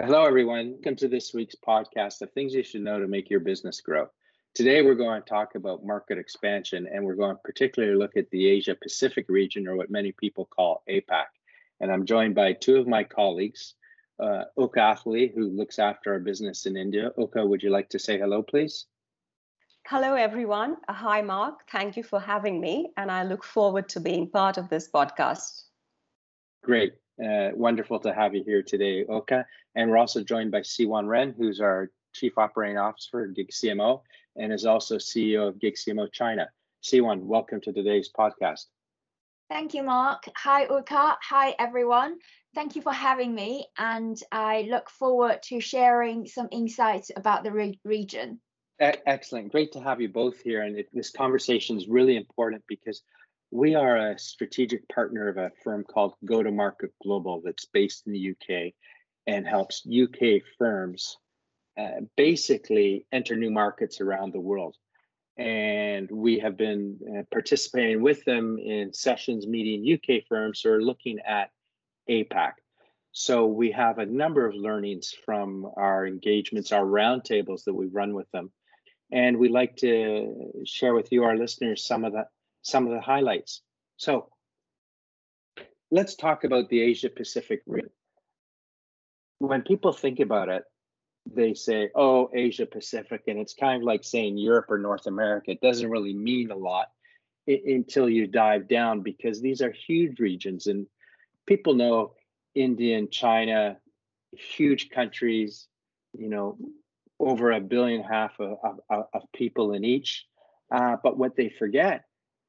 Hello, everyone. Welcome to this week's podcast of things you should know to make your business grow. Today, we're going to talk about market expansion, and we're going to particularly look at the Asia Pacific region, or what many people call APAC. And I'm joined by two of my colleagues, uh, Oka Athali, who looks after our business in India. Oka, would you like to say hello, please? Hello, everyone. Uh, hi, Mark. Thank you for having me, and I look forward to being part of this podcast. Great. Uh, wonderful to have you here today, Oka. And we're also joined by Siwan Ren, who's our Chief Operating Officer for Gig CMO and is also CEO of Gig CMO China. Siwan, welcome to today's podcast. Thank you, Mark. Hi, Oka. Hi, everyone. Thank you for having me, and I look forward to sharing some insights about the re region. Excellent. Great to have you both here. And it, this conversation is really important because we are a strategic partner of a firm called Go to Market Global that's based in the UK and helps UK firms uh, basically enter new markets around the world. And we have been uh, participating with them in sessions meeting UK firms who are looking at APAC. So we have a number of learnings from our engagements, our roundtables that we run with them. And we'd like to share with you, our listeners, some of the some of the highlights. So let's talk about the Asia Pacific region. When people think about it, they say, oh, Asia Pacific, and it's kind of like saying Europe or North America. It doesn't really mean a lot until you dive down because these are huge regions and people know India and China, huge countries, you know, over a billion half of, of, of people in each. Uh, but what they forget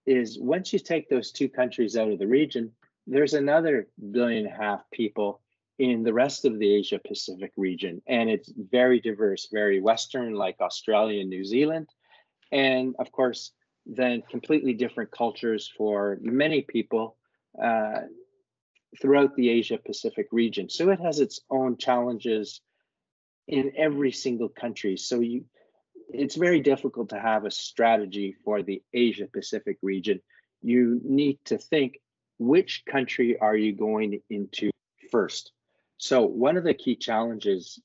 is once you take those two countries out of the region, there's another billion and a half people in the rest of the Asia Pacific region. And it's very diverse, very Western, like Australia and New Zealand. And of course, then completely different cultures for many people uh, throughout the Asia Pacific region. So it has its own challenges in every single country. So you it's very difficult to have a strategy for the Asia Pacific region. You need to think which country are you going into first? So, one of the key challenges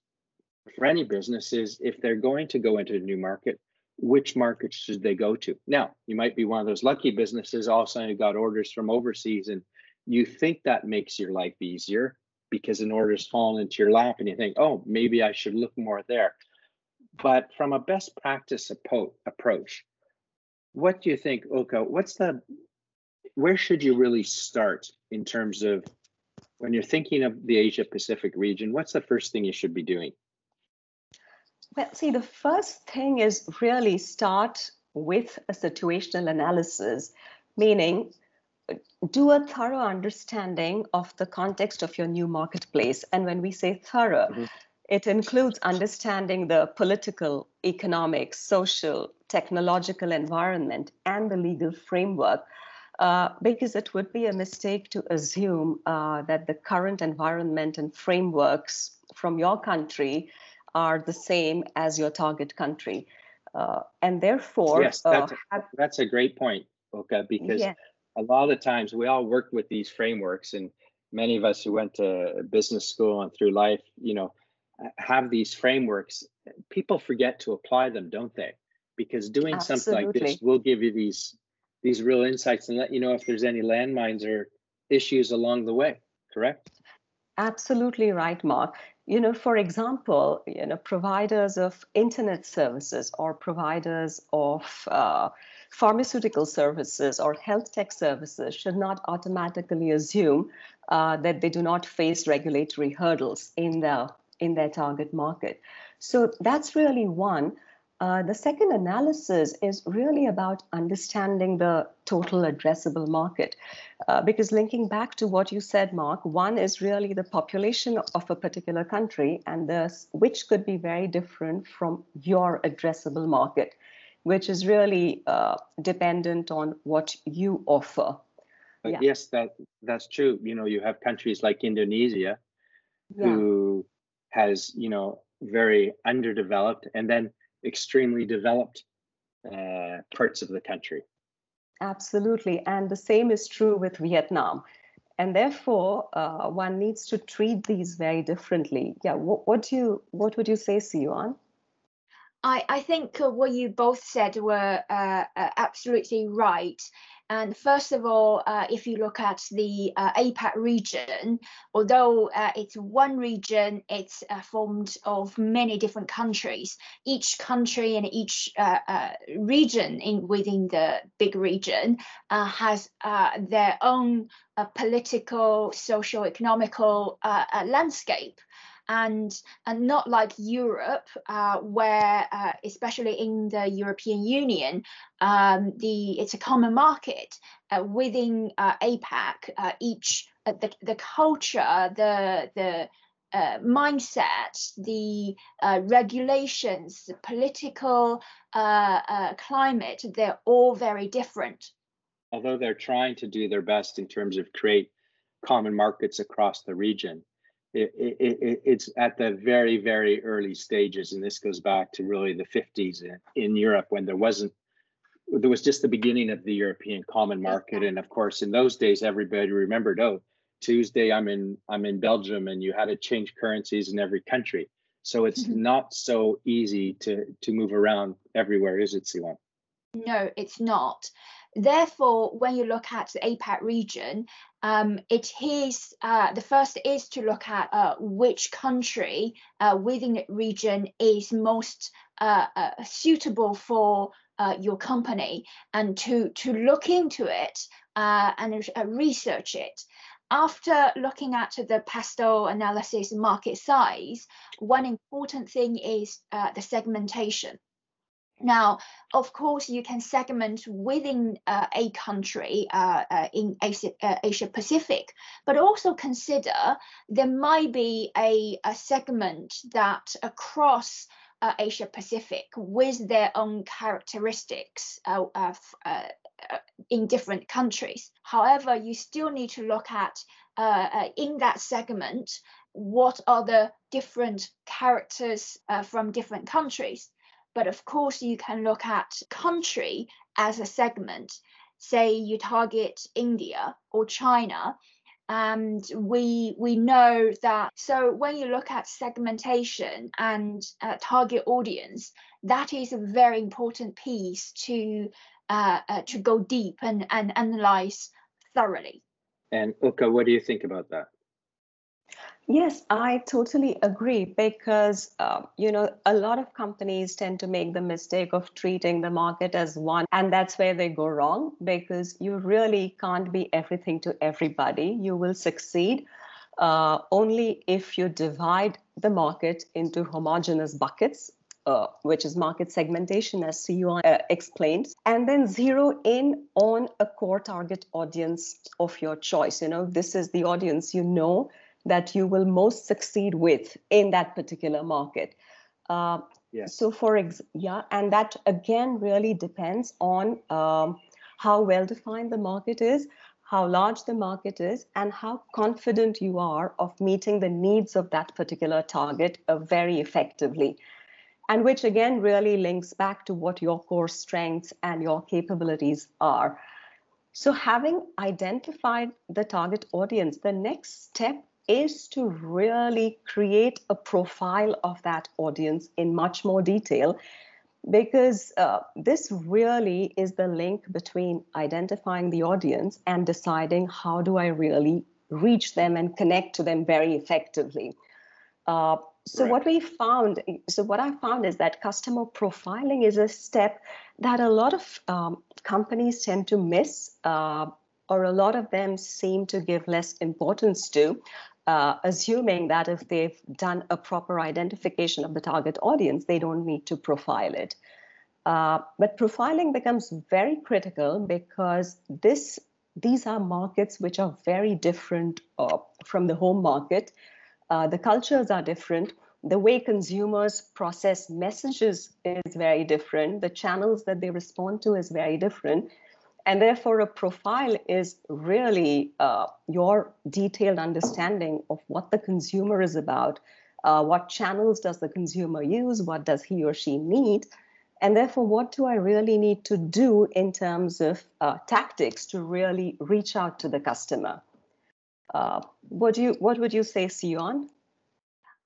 for any business is if they're going to go into a new market, which market should they go to? Now, you might be one of those lucky businesses, all of a sudden you got orders from overseas, and you think that makes your life easier because an order's fallen into your lap, and you think, oh, maybe I should look more there. But from a best practice approach, what do you think, Oka? What's the where should you really start in terms of when you're thinking of the Asia Pacific region? What's the first thing you should be doing? Well, see, the first thing is really start with a situational analysis, meaning do a thorough understanding of the context of your new marketplace. And when we say thorough, mm-hmm. It includes understanding the political, economic, social, technological environment and the legal framework, uh, because it would be a mistake to assume uh, that the current environment and frameworks from your country are the same as your target country. Uh, and therefore, yes, that's, uh, a, that's a great point, Oka, because yeah. a lot of the times we all work with these frameworks, and many of us who went to business school and through life, you know, have these frameworks, people forget to apply them, don't they? Because doing Absolutely. something like this will give you these these real insights and let you know if there's any landmines or issues along the way. Correct? Absolutely right, Mark. You know, for example, you know, providers of internet services or providers of uh, pharmaceutical services or health tech services should not automatically assume uh, that they do not face regulatory hurdles in the in their target market. So that's really one. Uh, the second analysis is really about understanding the total addressable market. Uh, because linking back to what you said, Mark, one is really the population of a particular country, and this, which could be very different from your addressable market, which is really uh, dependent on what you offer. Yeah. Yes, that that's true. You know, you have countries like Indonesia yeah. who has you know very underdeveloped and then extremely developed uh, parts of the country absolutely and the same is true with vietnam and therefore uh, one needs to treat these very differently. Yeah, what, what do you what would you say, Siyuan? I, I think uh, what you both said were uh, uh, absolutely right. And first of all, uh, if you look at the uh, APAC region, although uh, it's one region, it's uh, formed of many different countries. Each country and each uh, uh, region in within the big region has their own political, social, economical landscape and and not like Europe, uh, where uh, especially in the European Union, um, the it's a common market uh, within uh, APAC. Uh, each uh, the the culture, the the uh, mindset, the uh, regulations, the political uh, uh, climate, they're all very different. Although they're trying to do their best in terms of create common markets across the region, it, it, it's at the very, very early stages. And this goes back to really the 50s in, in Europe when there wasn't, there was just the beginning of the European common market. And of course, in those days, everybody remembered, oh, Tuesday I'm in I'm in Belgium and you had to change currencies in every country. So it's mm-hmm. not so easy to to move around everywhere, is it, Siwan? No, it's not. Therefore, when you look at the APAC region, um, it is uh, the first is to look at uh, which country uh, within the region is most uh, uh, suitable for uh, your company, and to to look into it and research it. After looking at the PESTEL analysis market size, one important thing is the segmentation. Now, of course, you can segment within uh, a country uh, uh, in Asia, uh, Asia, Pacific, but also consider there might be a, a segment that across uh, Asia Pacific with their own characteristics uh, in different countries. However, you still need to look at in that segment what are the different characters from different countries but of course, you can look at country as a segment. Say you target India or China, and we we know that. So when you look at segmentation and uh, target audience, that is a very important piece to uh, uh, to go deep and, and analyze thoroughly. And Oka, what do you think about that? Yes, I totally agree because, uh, you know, a lot of companies tend to make the mistake of treating the market as one. And that's where they go wrong because you really can't be everything to everybody. You will succeed uh, only if you divide the market into homogeneous buckets. Uh, which is market segmentation, as CEO uh, explained, and then zero in on a core target audience of your choice. You know, this is the audience you know that you will most succeed with in that particular market. Uh, yeah. So for ex- yeah, and that again really depends on um, how well defined the market is, how large the market is, and how confident you are of meeting the needs of that particular target uh, very effectively. And which again really links back to what your core strengths and your capabilities are. So, having identified the target audience, the next step is to really create a profile of that audience in much more detail because uh, this really is the link between identifying the audience and deciding how do I really reach them and connect to them very effectively. Uh, so right. what we found, so what I found is that customer profiling is a step that a lot of um, companies tend to miss, uh, or a lot of them seem to give less importance to uh, assuming that if they've done a proper identification of the target audience, they don't need to profile it. Uh, but profiling becomes very critical because this these are markets which are very different uh, from the home market. Uh, the cultures are different. The way consumers process messages is very different. The channels that they respond to is very different. And therefore, a profile is really uh, your detailed understanding of what the consumer is about, uh, what channels does the consumer use, what does he or she need, and therefore, what do I really need to do in terms of uh, tactics to really reach out to the customer? Uh, what do you what would you say, Sion?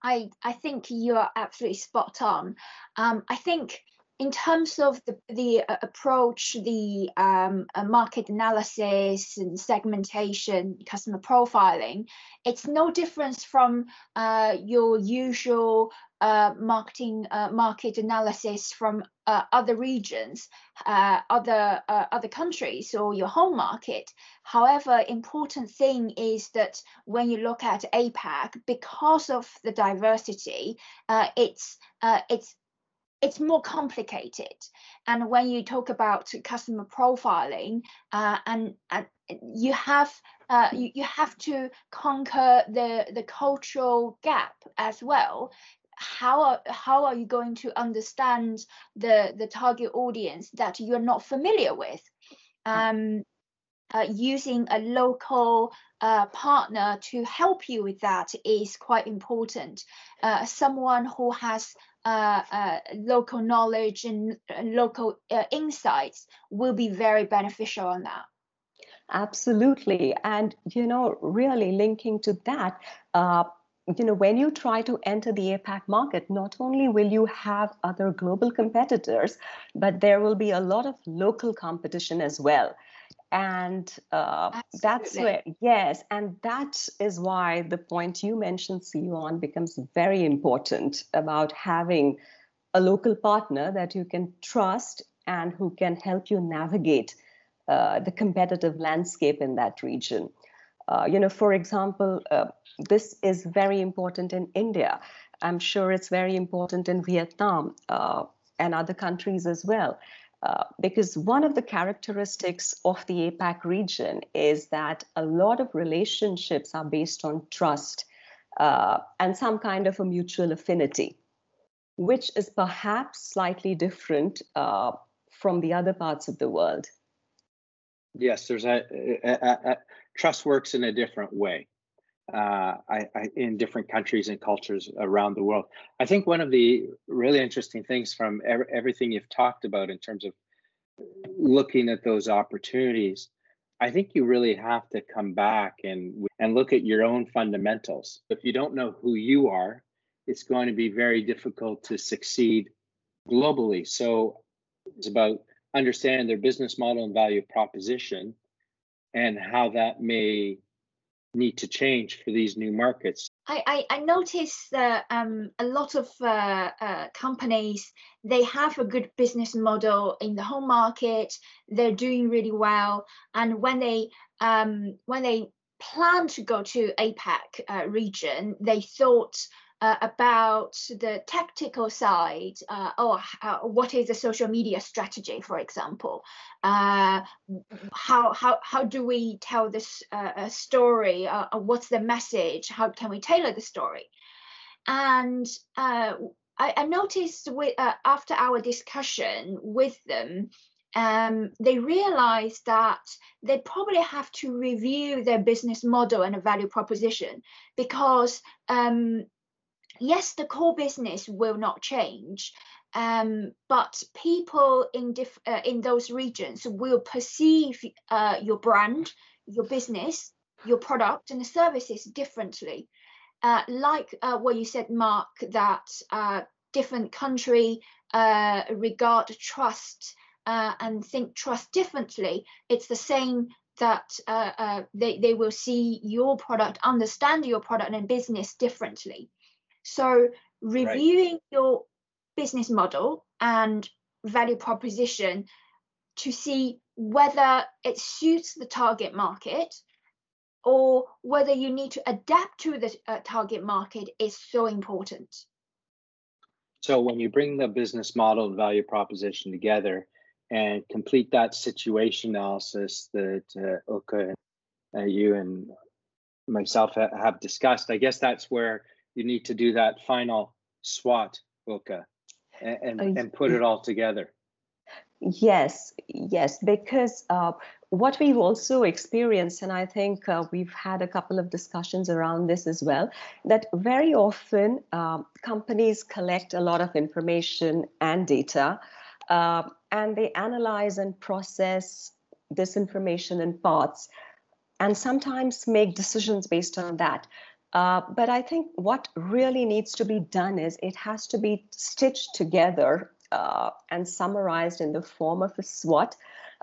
I I think you are absolutely spot on. Um, I think in terms of the the uh, approach, the um, uh, market analysis and segmentation, customer profiling, it's no difference from uh, your usual uh, marketing uh, market analysis from uh, other regions, other other countries, or your home market. However, important thing is that when you look at APAC, because of the diversity, it's it's it's more complicated. And when you talk about customer profiling, uh, and, and you have uh, you, you have to conquer the the cultural gap as well. How are, how are you going to understand the the target audience that you're not familiar with? Um, uh, using a local uh, partner to help you with that is quite important. Uh, someone who has uh, uh, local knowledge and uh, local insights will be very beneficial on that. Absolutely. And, you know, really linking to that, you know, when you try to enter the APAC market, not only will you have other global competitors, but there will be a lot of local competition as well and uh, that's where yes and that is why the point you mentioned Sion becomes very important about having a local partner that you can trust and who can help you navigate uh, the competitive landscape in that region. Uh, you know for example uh, this is very important in india. I'm sure it's very important in vietnam uh, and other countries as well uh, because one of the characteristics of the APAC region is that a lot of relationships are based on trust uh, and some kind of a mutual affinity, which is perhaps slightly different uh, from the other parts of the world. Yes, there's a, a, a trust works in a different way. Uh, I, I, in different countries and cultures around the world. I think one of the really interesting things from ev- everything you've talked about in terms of looking at those opportunities, I think you really have to come back and and look at your own fundamentals. If you don't know who you are, it's going to be very difficult to succeed globally. So it's about understanding their business model and value proposition and how that may need to change for these new markets? I, I, I noticed that um, a lot of uh, uh, companies they have a good business model in the home market. They're doing really well, and when they um, when they plan to go to APAC uh, region, they thought uh, about the tactical side uh, or uh, what is a social media strategy, for example. Uh, how, how, how do we tell this uh, story? Uh, what's the message? How can we tailor the story? And I, I, noticed with, after our discussion with them, um, they realized that they probably have to review their business model and a value proposition because um, yes, the core business will not change, um, but people in diff- uh, in those regions will perceive uh, your brand, your business, your product, and the services differently. Uh, like uh, what you said, Mark, that uh, different country uh, regard trust and think trust differently. It's the same that they, they will see your product, understand your product and business differently. So reviewing right. your business model and value proposition to see whether it suits the target market or whether you need to adapt to the uh, target market is so important. So when you bring the business model and value proposition together and complete that situation analysis that uh, and uh, you and myself have discussed, I guess that's where you need to do that final SWOT, Oka, and, and, and put it all together. Yes, yes, because uh, what we've also experienced, and I think uh, we've had a couple of discussions around this as well, that very often um, companies collect a lot of information and data, uh, and they analyze and process this information in parts and sometimes make decisions based on that. Uh, but I think what really needs to be done is it has to be stitched together uh, and summarized in the form of a SWOT,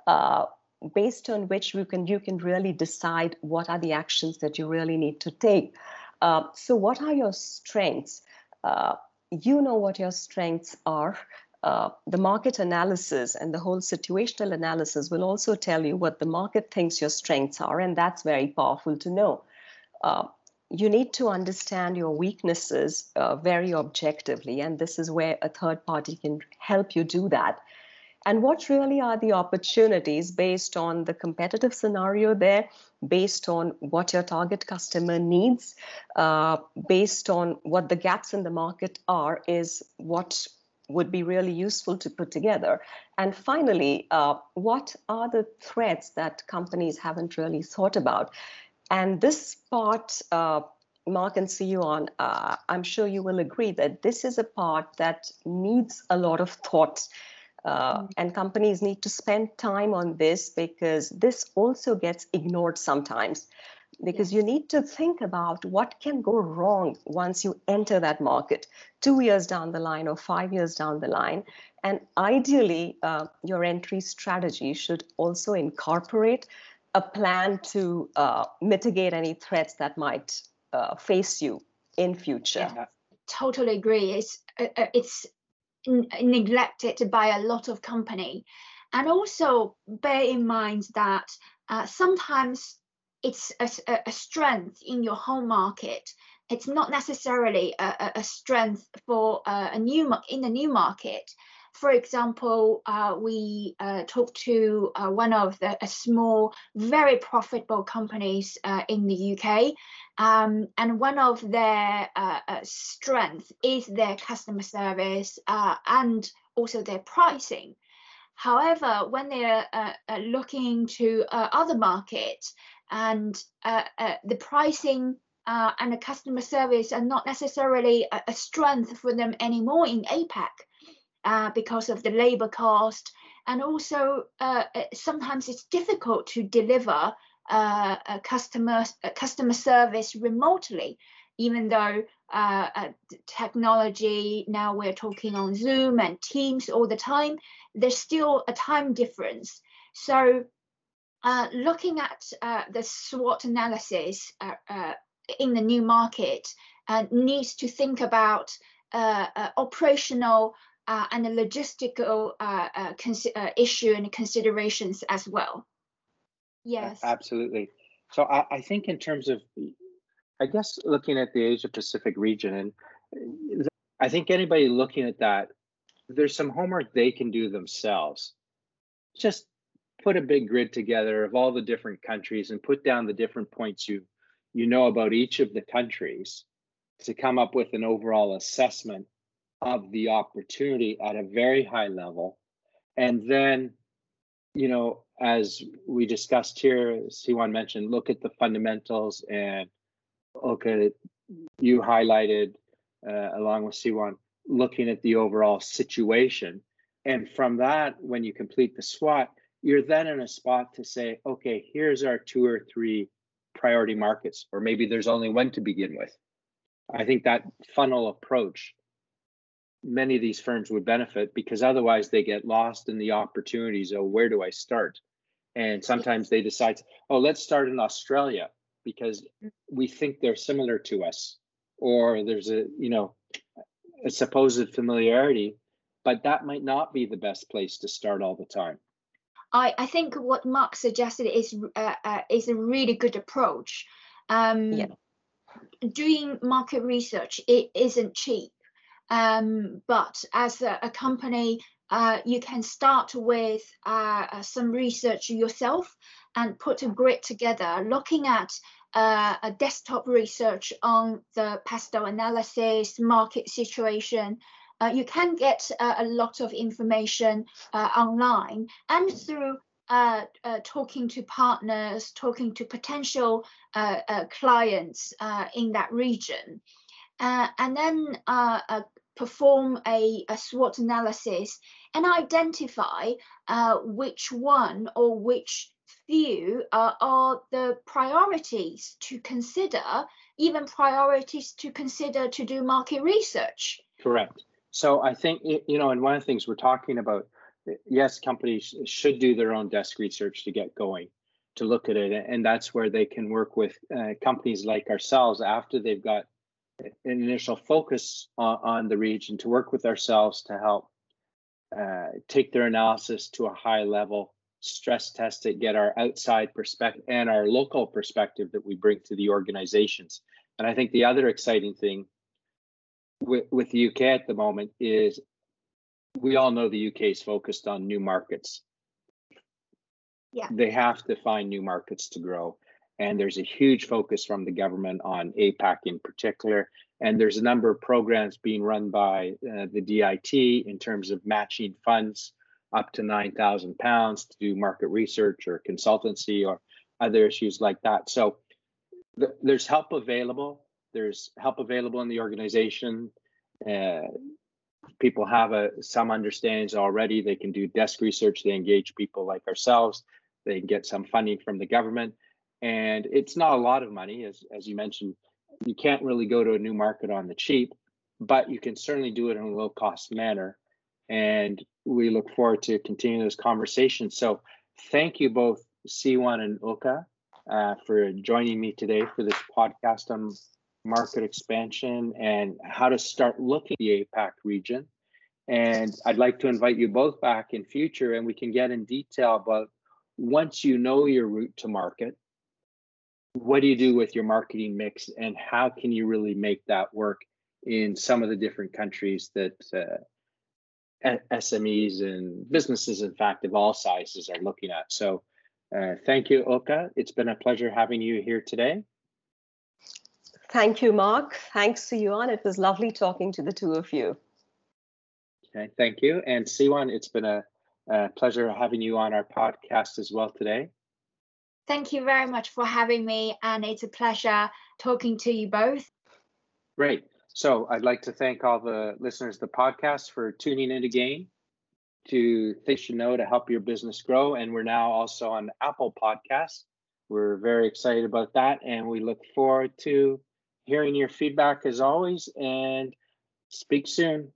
uh, based on which you can you can really decide what are the actions that you really need to take. Uh, so, what are your strengths? Uh, you know what your strengths are. Uh, the market analysis and the whole situational analysis will also tell you what the market thinks your strengths are, and that's very powerful to know. Uh, you need to understand your weaknesses uh, very objectively, and this is where a third party can help you do that. And what really are the opportunities based on the competitive scenario there, based on what your target customer needs, uh, based on what the gaps in the market are, is what would be really useful to put together. And finally, uh, what are the threats that companies haven't really thought about? And this part, uh, Mark and Siwan, uh, I'm sure you will agree that this is a part that needs a lot of thought. Uh, mm. And companies need to spend time on this because this also gets ignored sometimes because you need to think about what can go wrong once you enter that market two years down the line or five years down the line and ideally uh, your entry strategy should also incorporate a plan to uh, mitigate any threats that might uh, face you in future. Yeah, totally agree. It's uh, uh, it's neglected by a lot of company. And also bear in mind that uh, sometimes it's a, a strength in your home market. It's not necessarily a, a strength for uh, a new in the new market. For example, uh, we uh, talked to uh, one of the small, very profitable companies uh, in the UK, um, and one of their uh, strengths is their customer service and also their pricing. However, when they're looking to other markets, and uh, uh, the pricing uh, and the customer service are not necessarily a, a strength for them anymore in APAC uh, because of the labor cost. And also, uh, uh, sometimes it's difficult to deliver a customer, a customer service remotely, even though technology, now we're talking on Zoom and Teams all the time, there's still a time difference. So uh, looking at uh, the SWOT analysis uh, uh in the new market uh, needs to think about operational Uh, and a logistical uh, uh, issue and considerations as well. Yes. Absolutely. So I, I think in terms of, I guess looking at the Asia Pacific region, and I think anybody looking at that, there's some homework they can do themselves. Just put a big grid together of all the different countries and put down the different points you you know about each of the countries to come up with an overall assessment of the opportunity at a very high level and then you know as we discussed here siwan mentioned look at the fundamentals and look at you highlighted uh, along with siwan looking at the overall situation and from that when you complete the swot you're then in a spot to say, okay, here's our two or three priority markets, or maybe there's only one to begin with. I think that funnel approach, many of these firms would benefit because otherwise they get lost in the opportunities of where do I start? And sometimes they decide, oh, let's start in Australia because we think they're similar to us, or there's a, you know, a supposed familiarity, but that might not be the best place to start all the time. I, I think what Mark suggested is uh, uh, is a really good approach. Um, yeah. Doing market research it isn't cheap, um, but as a, a company, uh, you can start with uh, uh some research yourself and put a grid together, looking at uh, a desktop research on the PESTEL analysis, market situation, uh, you can get a lot of information uh, online and through talking to partners, talking to potential clients in that region. And then perform a, a, SWOT analysis and identify which one or which few uh, are the priorities to consider, even priorities to consider to do market research. Correct. So I think, you know, and one of the things we're talking about, yes, companies should do their own desk research to get going, to look at it. And that's where they can work with uh, companies like ourselves after they've got an initial focus on, on the region to work with ourselves to help uh, take their analysis to a high level, stress test it, get our outside perspective and our local perspective that we bring to the organizations. And I think the other exciting thing with, with the UK at the moment is we all know the UK is focused on new markets. Yeah. They have to find new markets to grow. And there's a huge focus from the government on APAC in particular. And there's a number of programs being run by uh, the DIT in terms of matching funds up to £9,000 to do market research or consultancy or other issues like that. So th- there's help available there's help available in the organization. Uh, people have a, some understandings already. They can do desk research. They engage people like ourselves. They can get some funding from the government. And it's not a lot of money, as, as you mentioned. You can't really go to a new market on the cheap, but you can certainly do it in a low cost manner. And we look forward to continuing this conversation. So thank you both, Siwan and Oka, uh, for joining me today for this podcast on market expansion and how to start looking at the APAC region. And I'd like to invite you both back in future and we can get in detail about once you know your route to market, what do you do with your marketing mix and how can you really make that work in some of the different countries that uh, SMEs and businesses, in fact, of all sizes are looking at. So uh, thank you, Oka. It's been a pleasure having you here today. Thank you, Mark. Thanks, Siwan. It was lovely talking to the two of you. Okay, thank you. And Siwan, it's been a, a pleasure having you on our podcast as well today. Thank you very much for having me, and it's a pleasure talking to you both. Great. So I'd like to thank all the listeners of the podcast for tuning in again to Things You Know to help your business grow. And we're now also on Apple Podcasts. We're very excited about that, and we look forward to hearing your feedback as always and speak soon.